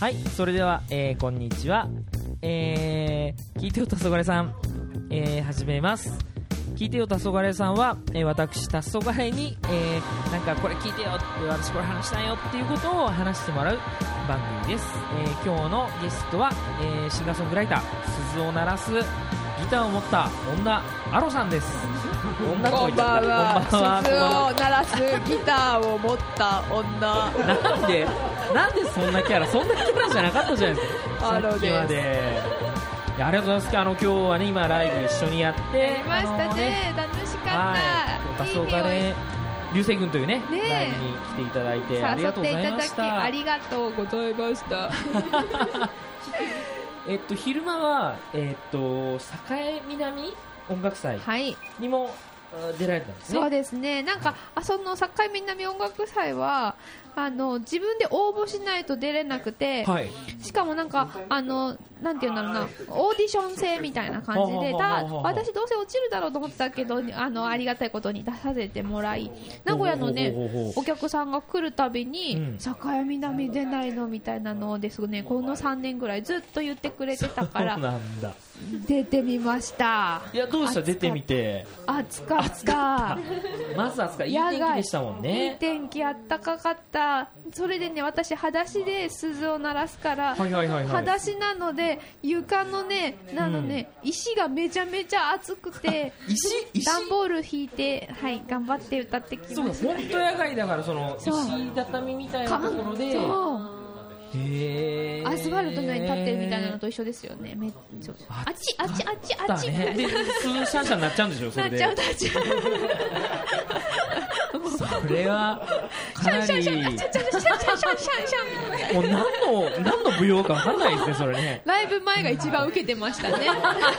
はいそれでは、えーこんにちは。えー聞いてよたそがれさん、えー始めます。聞いてよたそがれさんは、えー私たそがれに、えーなんかこれ聞いてよって私これ話したいよっていうことを話してもらう番組です、えー今日のゲストは、えーシンガーソングライター鈴を鳴らすギターを持った女アロさんです。女とこんばんは。鈴を鳴らすギターを持った女。なんで、なんでそんなキャラ、そんなキャラじゃなかったじゃないですか。あのさっきまで。いやありがとうございます。あの今日はね今ライブ一緒にやって。やりましたね楽しかった、はい。いい黄昏匂い流星群というねねえライブに来ていただいてありがとうございましたあた。りがとうございました えっと昼間はえっと栄南音楽祭はいにもあ出られたんですね。そうですねなんかあその境南音楽祭はあの自分で応募しないと出れなくて、はい。しかもなんかあのなんていうんだろうなオーディション制みたいな感じでほうほうほうだほう私どうせ落ちるだろうと思ってたけどあのありがたいことに出させてもらい名古屋のねお客さんが来るたびにうん「境南出ないの?」みたいなのをですねこの3年ぐらいずっと言ってくれてたかそうらなんだ。出てみました。いやどうでした？出てみて。暑かった。まず扱いいい天気でしたもんね。いい天気あったかかった。それでね私裸足で鈴を鳴らすから、はいはいはいはい。裸足なので床のねあのね、石がめちゃめちゃ熱くて 石？石？段ボール引いてはい頑張って歌ってきそうました。本当野外だからそのそう。石畳みたいなところでそうアスファルトの上に立ってるみたいなのと一緒ですよね。めそうあっちあっちあっちあっち。みたいなだねでスーシャンシャンになっちゃうんでしょそれで。なっちゃうなっちゃうそれはかなり。シャンシャンシャンシャンシャンシャンシャンシャンもう何の何の舞踊か分かんないですねそれね。ライブ前が一番受けてましたね。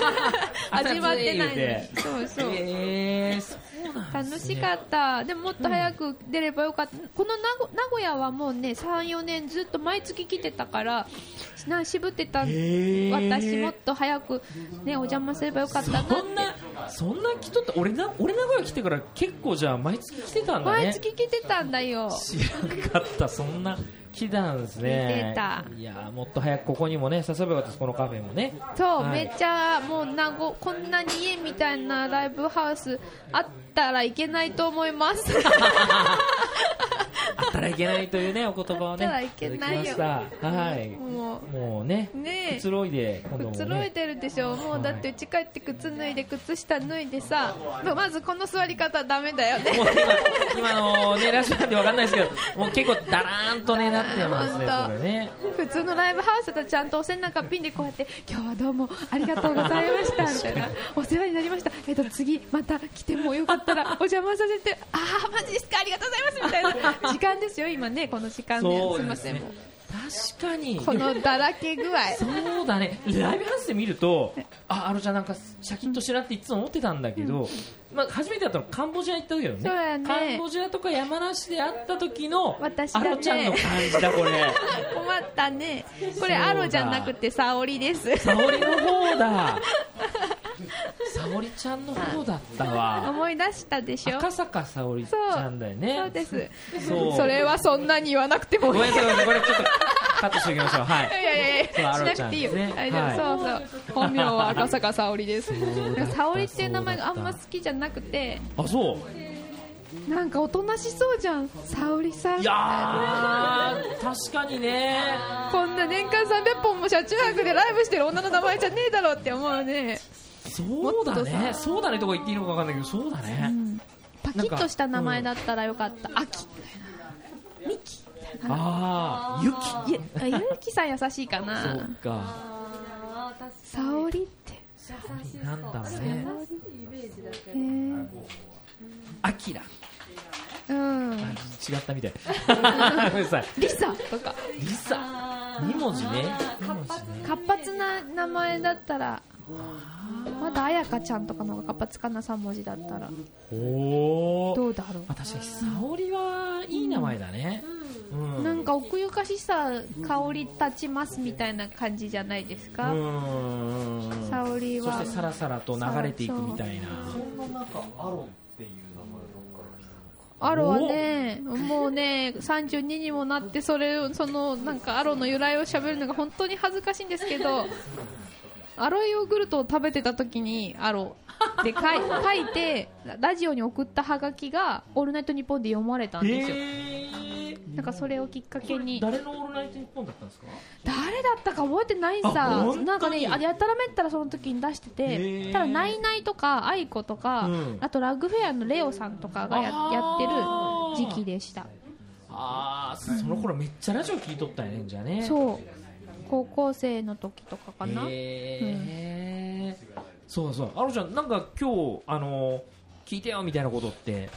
始まってないのに。そうそう。へー楽しかった、でももっと早く出ればよかった、この名古名古屋はもうね3、4年ずっと毎月来てたから、な渋ってた、私、もっと早く、ね、お邪魔すればよかったなって、そんなそんな人って俺な俺名古屋来てから結構じゃあ毎月来てたんだね。毎月来てたんだよ、知らなかったそんな来たんですね。いやーもっと早くここにもね誘えばよかったですこのカフェもね。そう、はい。めっちゃもう名古こんなに家みたいなライブハウスあったらいけないと思います。らいけないというねお言葉をねはいももうねうねくつろいで今度もくつろいねでるでしょ、もうだって家帰って靴脱いで靴下脱いでさ、まずこの座り方ダメだよね。もう今今のねラジオなんてわかんないですけどもう結構ダラーンとねなってますねね。普通のライブハウスだとちゃんとお背中ピンでこうやって今日はどうもありがとうございましたみたいな。お世話になりました。えっと次また来てもよかったらお邪魔させてああマジですかありがとうございますみたいな。時間ですよ今ねこの時間でそうすみません。もう確かに。このだらけ具合。そうだね。ライブハウスで見るとああのちゃんなんかシャキッとしなっていつも思ってたんだけど、まあ、初めてだったのカンボジア行った時だよね。ね。カンボジアとか山梨で会った時のね。あのちゃんの感じだこれ。困ったね。これアロじゃなくて沙織です。沙織の方だ沙織ちゃんの方だったわ。思い出したでしょ？赤坂沙織ちゃんだよね。そう。です。そう。それはそんなに言わなくてもいい。ごめんなさいこれちょっとカットしておきましょう。はい。いやいやいや、しなくていいよ。ね大丈夫、はい。そうそう。本名は赤坂沙織です。沙織っていう名前があんま好きじゃなくて、あそう。なんかおとなしそうじゃん、沙織さん。いやー確かにね。こんな年間300本も車中泊でライブしてる女の名前じゃねえだろって思うね。そうだね。さ。そうだねとか言っていいのか分かんないけどそうだね、パキッとした名前だったらよかった。秋。ミキ。ああゆきゆうきさん優しいかそうな。か。沙織って。なんだろうねあきらうん。違ったみたい。ごめんなさい。リサとか。リサ。2文字ね。2文字ね。活発な名前だったらまだ彩香ちゃんとかの方が活発かな3文字だったら。おおどうだろ確かに沙織はいい名前だね。うん。うなんか奥ゆかしさ香り立ちますみたいな感じじゃないですか、うん。沙織は。そしてさらさらと流れていくみたいな。そんな中アロンっていう名前どっから来たのか。アロはね、もうね、32にもなって、それを、その、なんか aroの由来を喋るのが本当に恥ずかしいんですけど、アロヨーグルトを食べてた時に、アロで書い書いて、ラジオに送ったハガキが、オールナイトニッポンで読まれたんですよ。なんかそれをきっかけに、誰のオールナイトニッポンだったんですか？誰だったか覚えてないあさなんかねあやたらめったらその時に出してへてー。ただナイナイとか aikoとか、うん。あとラグフェアのレオさんとかがややってる時期でした。ああその頃めっちゃラジオ聞いとったんやねじゃあね。そう高校生の時とかかな、へえ、そうそう。あのちゃんなんか今日あの聞いてよみたいなことって。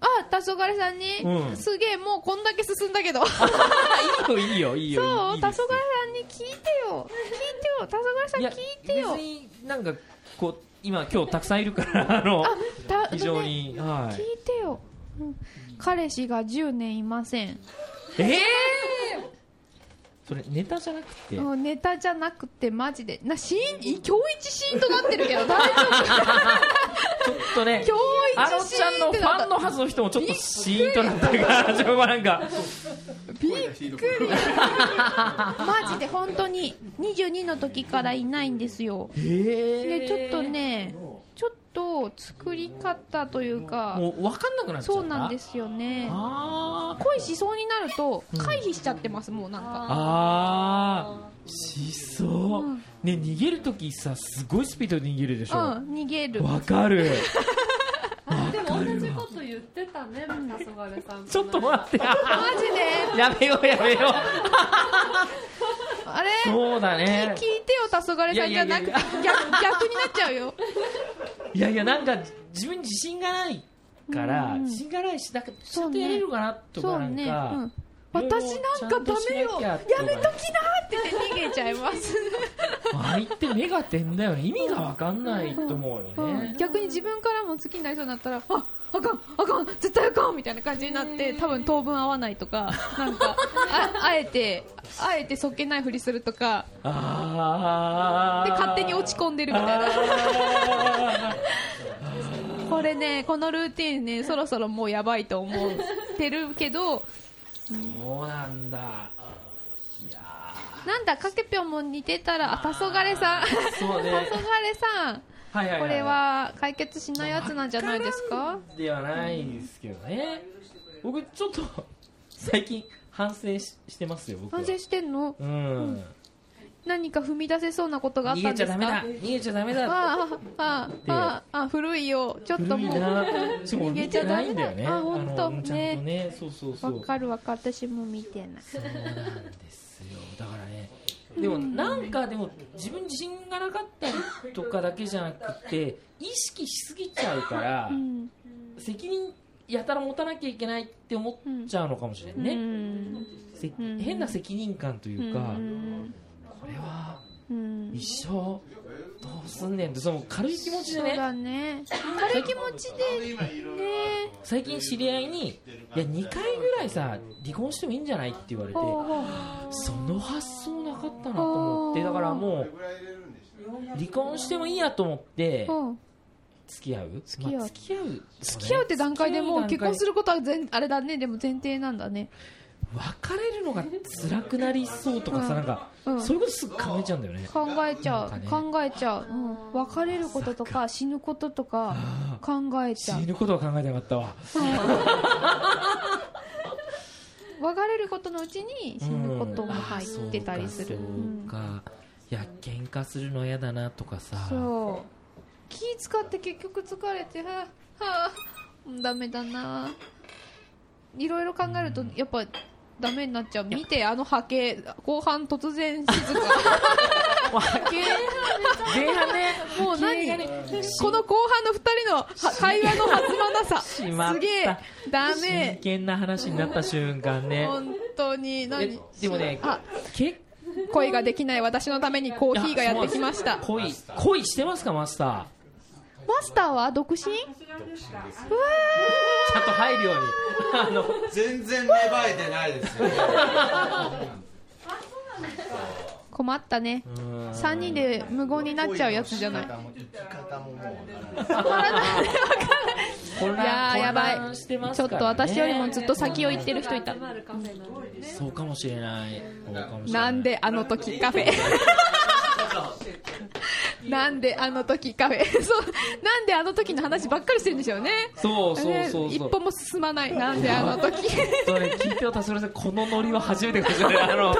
あ黄昏さんに、うん。すげえもうこんだけ進んだけど。いいよいいよいいよそう黄昏さんに聞いてよ。聞いてよ。黄昏さん聞いてよ。別になんかこう今今日たくさんいるから あのた非常に、は聞いいてよ、うん。彼氏が10年いません。ええそれネタじゃなくて？ネタじゃなくてマジで。なシーン今日一シーンとなってるけど大丈夫？ちょっとね今あの日一シちゃんのフーンってなったァンのはずの人もちょっとシーンとなってるからちょっとなんか。びっくり。マジで本当に22の時からいないんですよ。えでちょっとねと作り方というかもう分かんなくなっちゃった？そうなんですよね。あー。恋しそうになると回避しちゃってますもうなんか。あー。しそう、うん。ね逃げるときさすごいスピードで逃げるでしうんょ逃げる。わ、かる。でも同じこと言ってたね、黄昏さん。ちょっと待って。マジで？やめようやめよう。あれ？そうだね。聞いてよ黄昏さんじゃなくて。いや。逆 逆になっちゃうよいやいやなんか自分に自信がないから、うん自信がないしなんかちそうねゃんとやれるかなとかなんか、ね、私なんかダメよ。やめときなって逃げちゃいます、あいって目が点だよね。意味がわかんないと思うよね、うん。逆に自分からも好きになりそうになったらああかんあかん絶対あかんみたいな感じになって多分当分合わないとか なんかああえてあえてそっけないふりするとかで勝手に落ち込んでるみたいな。あ これねこのルーティンねそろそろもうやばいと思ってるけどーそうなんだ。いやなんだかけぴょんも似てたらあ黄昏さん。ーそうね。黄昏さんはいはいはいこれは解決しないやつなんじゃないですか？ではないですけどね。僕ちょっと最近反省ししてますよ僕は。反省してんの？うん。何か踏み出せそうなことがあっ逃たんですか？げちゃダメだ。逃げちゃダメだ。あああああ古いよ。ちょっともう。古いな。しかも逃げちゃダメないんだよね。あ本当あのちゃんとねね。そうそうそう。わかるわかる。私も見てない。そうなんですよ。だからねでもなんかでも自分自信がなかったりとかだけじゃなくて意識しすぎちゃうからうん。責任やたら持たなきゃいけないって思っちゃうのかもしれんね、うん。せうん。変な責任感というか、うん。これはうん。一生どうすんねんってその軽い気持ちでそうねだね。軽い気持ちでね。最近知り合いにいや2回ぐらいさ離婚してもいいんじゃないって言われてほうほう。その発想なかったなと思ってだからもう離婚してもいいやと思って付き合う？付き合う。まあ付き合う付き合うって段階でもう結婚するることは全あれだね。でも前提なんだね別れるのが辛くなりそうとかさ、うん。なんか、うん。そういうことすぐ考えちゃうんだよね。考えちゃう、ね。考えちゃう、うん、別れることとか死ぬこととかあ考えちゃう。死ぬことは考えてなかったわ。別れることのうちに死ぬことも入ってたりする、うん。そうかそうか。いや喧嘩するの嫌だなとかさ。そう。気使って結局疲れてはあはあダメだないろいろ考えるとやっぱダメになっちゃう。見てあの波形。後半突然静か。わけ前半ねもう何ねこの後半の2人のは会話の弾まなさ。しまった。すげえダ真メ剣な話になった瞬間ね。本当にえ何？でもねあ結恋ができない私のためにコーヒーがやってきました。恋恋してますかマスター？マスターは独身？ちゃんと入るように。あの全然芽生えてないですよ。困ったね。うん。3人で無言になっちゃうやつじゃない。い。やーやばい。混乱してますちょっと私よりもずっと先を行ってる人いた。そうかもしれない。なんであの時カフェ なんであの時カフェ。そうなんであの時の話ばっかりしてるんでしょうね。そうそうそうそう。ね一歩も進まない。なんであの時。それ聞いてよたそれでこのノリは初めてかもしれないあの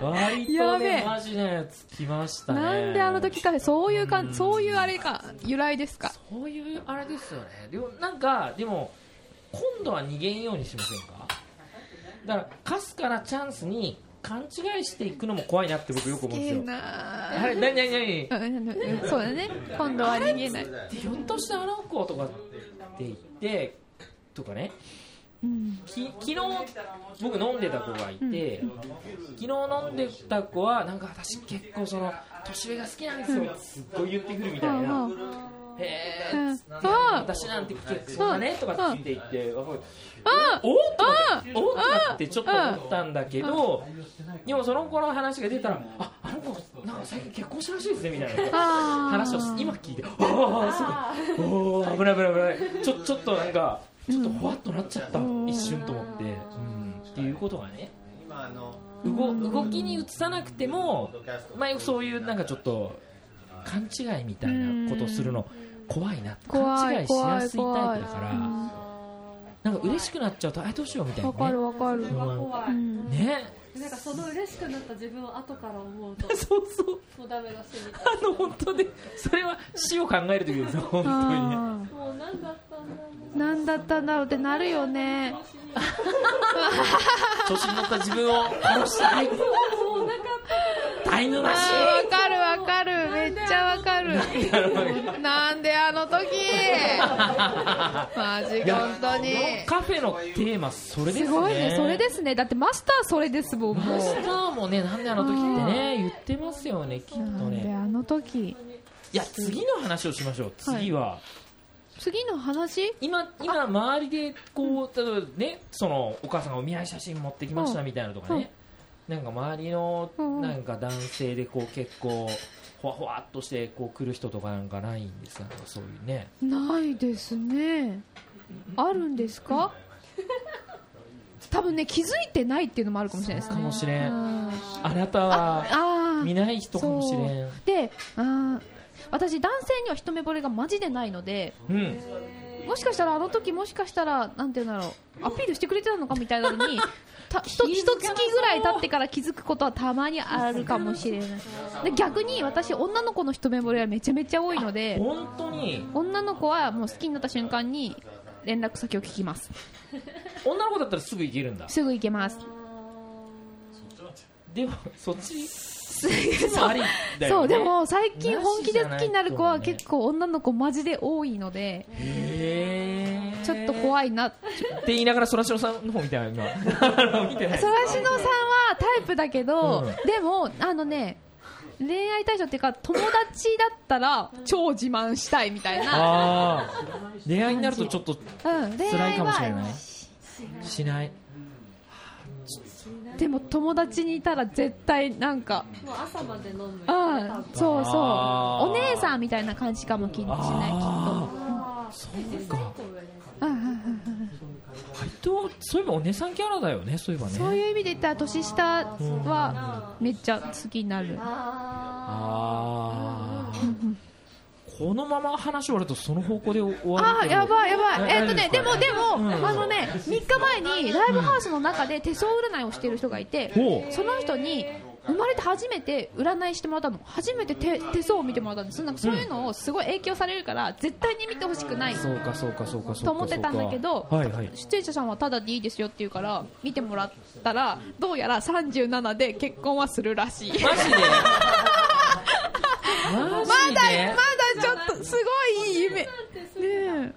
割とねマジねつきましたね。なんであの時カフェそういうかんそういうあれか由来ですか？そういうあれですよね。でもなんかでも今度は逃げんようにしませんか？だからかすかなチャンスに勘違いしていくのも怖いなって僕よく思うんですよ。な。あれ何何何うんうんそうだね。今度は逃げない。でひょっとしてあの子とかって言ってとかね。うん。き昨日僕飲んでた子がいて、昨日飲んでた子はなんか私結構その年上が好きなんですよ、すっごい言ってくるみたいな、うんへえ、私なんて結構だねとかって言って、おっとかっておっとかってちょっと思ったんだけど、でもその子の話が出たら、ああの子、なんか最近結婚したらしいですねみたいな。話を今聞いて、ああ、そうか、おー危ない危ない危ない、ちょちょっとなんか、ちょっとほわっとなっちゃった、うん。一瞬と思って、うん、っていうことがね、今あの動動きに移さなくても、まあ、そういうなんかちょっと、勘違いみたいなことをするの、怖いな、怖い勘違いしや怖いすいタイ怖いプだから、なんか嬉しくなっちゃうと、あどうしようみたいな、ね。わかるわかる。うん。ね。なんかその嬉しくなった自分を後から思うと そうそう。もうダメだしみたいあの本当でそれは死を考える時ですよ本当にもう何だったんだろーなんだったんだろうってなるよね。調子に乗った自分を殺したい。タイムマシあーわかるわかる。めっちゃわかる。なんであの時。マジ本当に。カフェのテーマそれですね。すごいね。それですね。だってマスターそれですもんマスターもねなんであの時ってね言ってますよねきっとなんでねあの時。いや次の話をしましょう次は、次の話？今今周りでこう例えばねそのお母さんがお見合い写真持ってきましたうんみたいなとかね、なんか周りのうんなんか男性でこう結構ほわほわっとしてこう来る人とかなんかないんですか？そういうね。ないですね。あるんですか？多分ね気づいてないっていうのもあるかもしれないですね。かもしれん。うんあなたはあ見ない人かもしれん。であー。私男性には一目惚れがマジでないのでうんもしかしたらあの時もしかしたらなんていうんだろうアピールしてくれてたのかみたいなのに たひとひと月ぐらい経ってから気づくことはたまにあるかもしれない。で逆に私女の子の一目惚れはめちゃめちゃ多いので本当に？女の子はもう好きになった瞬間に連絡先を聞きます。女の子だったらすぐ行けるんだ。すぐ行けます。でもそっち？ありだよねそうでも最近本気で好きになる子は結構女の子マジで多いのでちょっと怖いな。って言いながらそらしろさんの方みたいな。そらしのさんはタイプだけど、うん。でもあのね恋愛対象っていうか友達だったら超自慢したいみたいな、ああ恋愛になるとちょっと辛い愛かもしれない。はしないでも友達にいたら絶対なんかもう朝まで飲む。よねあ多分そう。そうお姉さんみたいな感じかもしれないきっと。ああそうか。うんうんうんうん。割とそういえばお姉さんキャラだよねそういえばね。そういう意味で言ったら年下はめっちゃ好きになる。ああこのまま話終わるとその方向で終わるあやばいやばい。ええっとねでもでも、うん。あのね3日前にライブハウスの中で手相占いをしている人がいて、その人に生まれて初めて占いしてもらったの。初めて手手相を見てもらったんです。なんかそういうのをすごい影響されるから絶対に見てほしくない。そうかそうかそうかと思ってたんだけど、はいはい。出演者さんはただでいいですよって言うから見てもらったらどうやら37で結婚はするらしい。マジで？マジで？まだまだちょっとすごいいい夢ねえ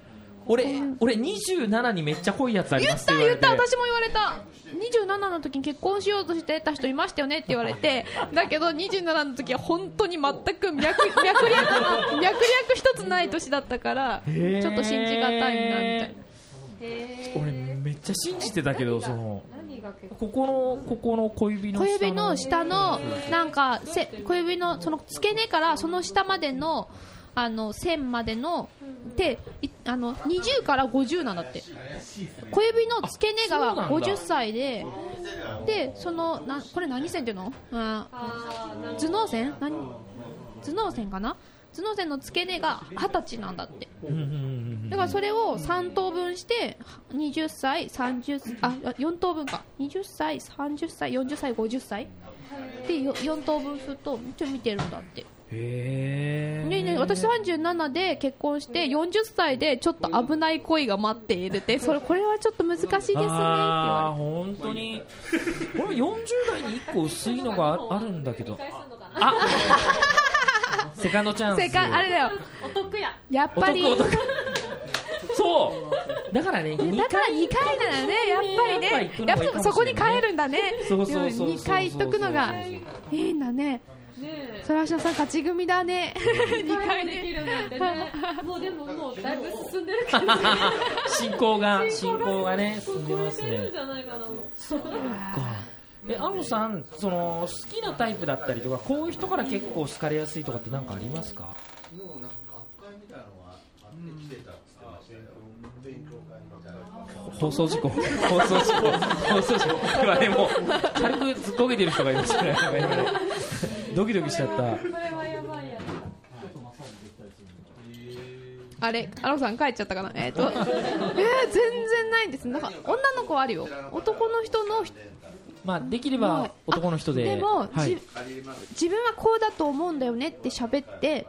俺俺27にめっちゃ濃いやつあり言ますって言われ言ってた私も言われた。27の時に結婚しようとしてた人いましたよねって言われて。だけど27の時は本当に全く脈脈略脈略一つない年だったからへー。ちょっと信じがたいなみたいな。俺めっちゃ信じてたけどその何が結ここのここの小指の小下指の下のなんかせ小指のその付け根からその下までのあの線までのでいあの20から50なんだって。小指の付け根があそうなんだ。50歳ででそのなこれ何線っていうの？あ頭脳線？何？頭脳線かな？頭脳線の付け根が20歳なんだって。だからそれを3等分して20歳30あ4等分か。20歳30歳40歳50歳でよ4等分するとちょっと見てるんだってへえねえねえ私37で結婚して40歳でちょっと危ない恋が待っているってそれこれはちょっと難しいですねって言あわあ本当に。俺40代に1個薄いのがああるんだけど。あ。セカンドチャンス。れて正解あれだよ。お得や。やっぱり。お得お得。そう。だからね2だから2回なのねやっぱりねやっぱそこに帰るんだね。そうそうそうそう2回行っとくのがいいんだねねえ。そらしのさん勝ち組だね。2 2回できるなんてね。もうでももうだいぶ進んでるけどね。進行が進行がね進んでますね。じゃないかなえアロさんその好きなタイプだったりとかこういう人から結構好かれやすいとかって何かありますか？放送事故。放送事故。放送事故。今ねもう軽くずっこけてる人がいましたね今ねドキドキしちゃった。あれアロさん帰っちゃったかな？えっ、と。えー、全然ないんです。なんか女の子はあるよ。男の人のまあできれば男の人で。でも、はい。じ自分はこうだと思うんだよねって喋って。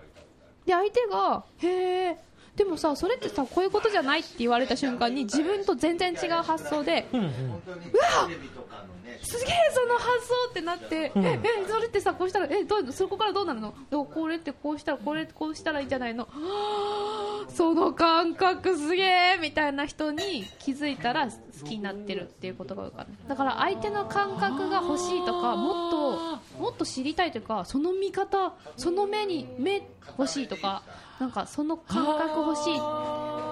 で相手がへえでもさそれってさこういうことじゃないって言われた瞬間に自分と全然違う発想でうんうん。すげえその発想ってなって、うん。ええそれってさこうしたらえどうそこからどうなるの？これってこうしたらこれこうしたらいいんじゃないの？は あその感覚すげえみたいな人に気づいたら好きになってるっていうことが多いかなだから相手の感覚が欲しいとかもっともっと知りたいというかその見方その目に目欲しいとかなんかその感覚欲しい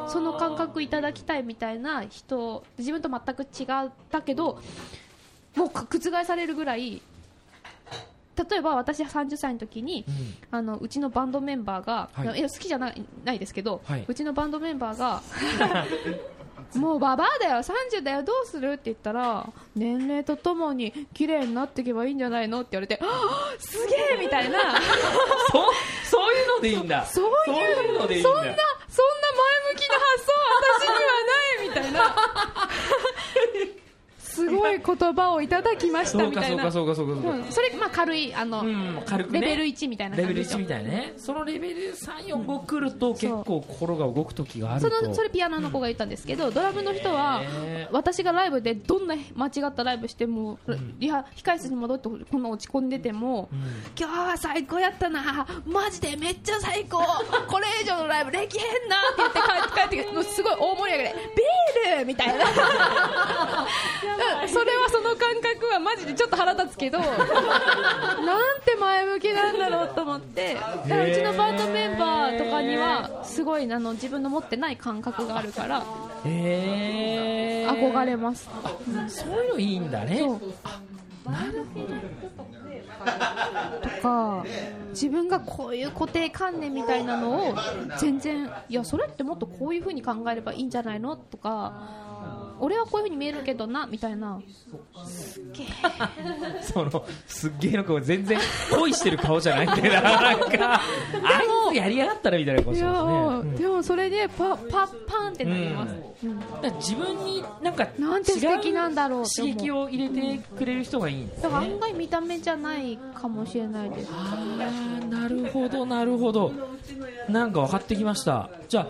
その感覚いただきたいみたいな人自分と全く違ったけどもうか覆されるぐらい例えば私30歳の時にうん。あのうちのバンドメンバーが、はい。いや好きじゃないないですけど、はい。うちのバンドメンバーが もうババアだよ。30だよ。どうする？って言ったら年齢とともに綺麗になっていけばいいんじゃないの？って言われてあすげえみたいな。そそういうのでいいんだ。そういうそういうのでいいんだ。そんなそんな前向きな発想私にはないみたいなすごい言葉をいただきましたみたいな。かそうかそうかそうかそうか。うん、それまあ軽いあの、うん軽くね。レベル1みたいなレベル1感じですよみたいなね。そのレベル345来ると結構心が動く時があると。そのそれピアノの子が言ったんですけど、ドラムの人は私がライブでどんな間違ったライブしても、リハ控室に戻ってこんな落ち込んでても、今日は最高やったな。マジでめっちゃ最高。これ以上のライブできへんなって言って帰って帰ってすごい大盛り上がりビールみたいな。う んそれはその感覚はマジでちょっと腹立つけど なんて前向きなんだろうと思って。だからうちのバンドメンバーとかにはすごいあの自分の持ってない感覚があるから憧れます。そういうのいいんだね。そう。とか自分がこういう固定観念みたいなのを全然いやそれってもっとこういう風に考えればいいんじゃないの？とか俺はこういう風に見えるけどなみたいな。すっげえ。そのすっげえの顔全然恋してる顔じゃないんだよな。なんかあいつやりやがったらみたいな顔いやしてますね、うん。でもそれでパパパンってなります、うん。だから自分になんかなんて素敵なんだろう刺激を入れてくれる人がいいんですだからね案外見た目じゃないかもしれないですなるほどなるほど。なんか分かってきました。じゃあ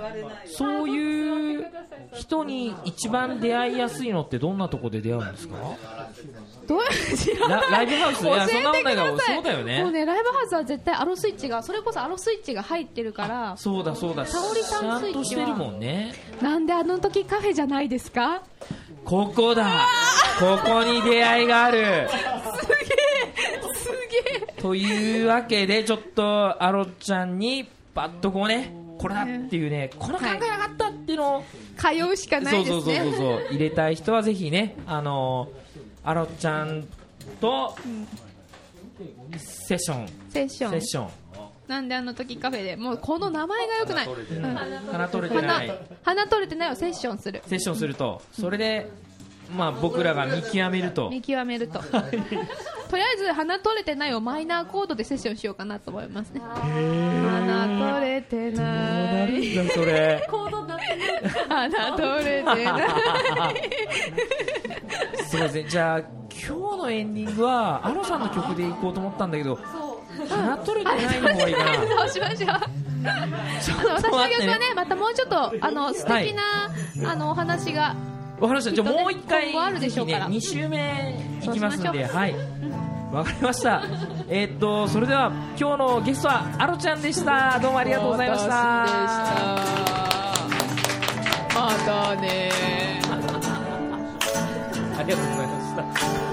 そういう人に一番出会いやすいのってどんなとこで出会うんですか？どうい。うラライブハウス？いやそんな教えてく問題がださいそうだよね。もうねライブハウスは絶対アロスイッチがそれこそアロスイッチが入ってるからそうだそうだ。沙織さんちゃんスイッチは。としてるもんね。なんであの時カフェじゃないですか？ここだ。ここに出会いがある というわけでちょっとアロちゃんにパッとこうねこれだっていうねこの考えなかったっていうのを通うしかなそいうですね。そうそうそうそう入れたい人はぜひねあのアロちゃんとセッション。セッション。セッション。なんであの時カフェでもうこの名前が良くない。うん。鼻取れてない。鼻鼻取れてないをセッションする。セッションすると。それでまあ僕らが見極めると。見極めると とりあえず鼻取れてないをマイナーコードでセッションしようかなと思いますね。鼻取れてない。だそれコードになってる鼻取れてない。そうですねじゃあ今日のエンディングはアロさんの曲でいこうと思ったんだけど鼻取れてないの方がいいかなそうしましょう。ちょっ私のと待曲って。ねはねまたもうちょっとあの素敵な、あのお話が。わかりました。じゃあもう一回今後あるでしょうから。ぜひね2週目いきますんそうしましょう。ではいわかりました。えーっとそれでは今日のゲストはアロちゃんでした。どうもありがとうございました。また。ね ありがとうございました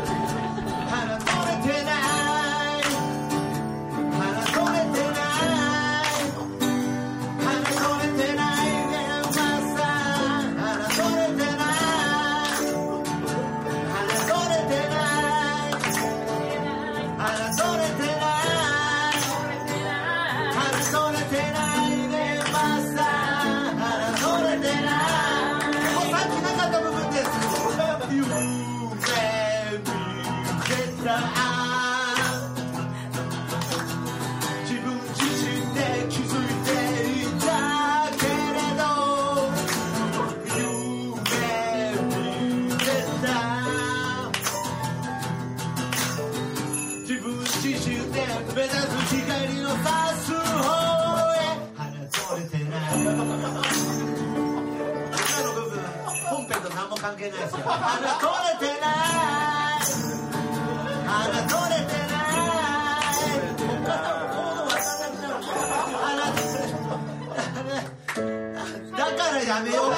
からやめよう。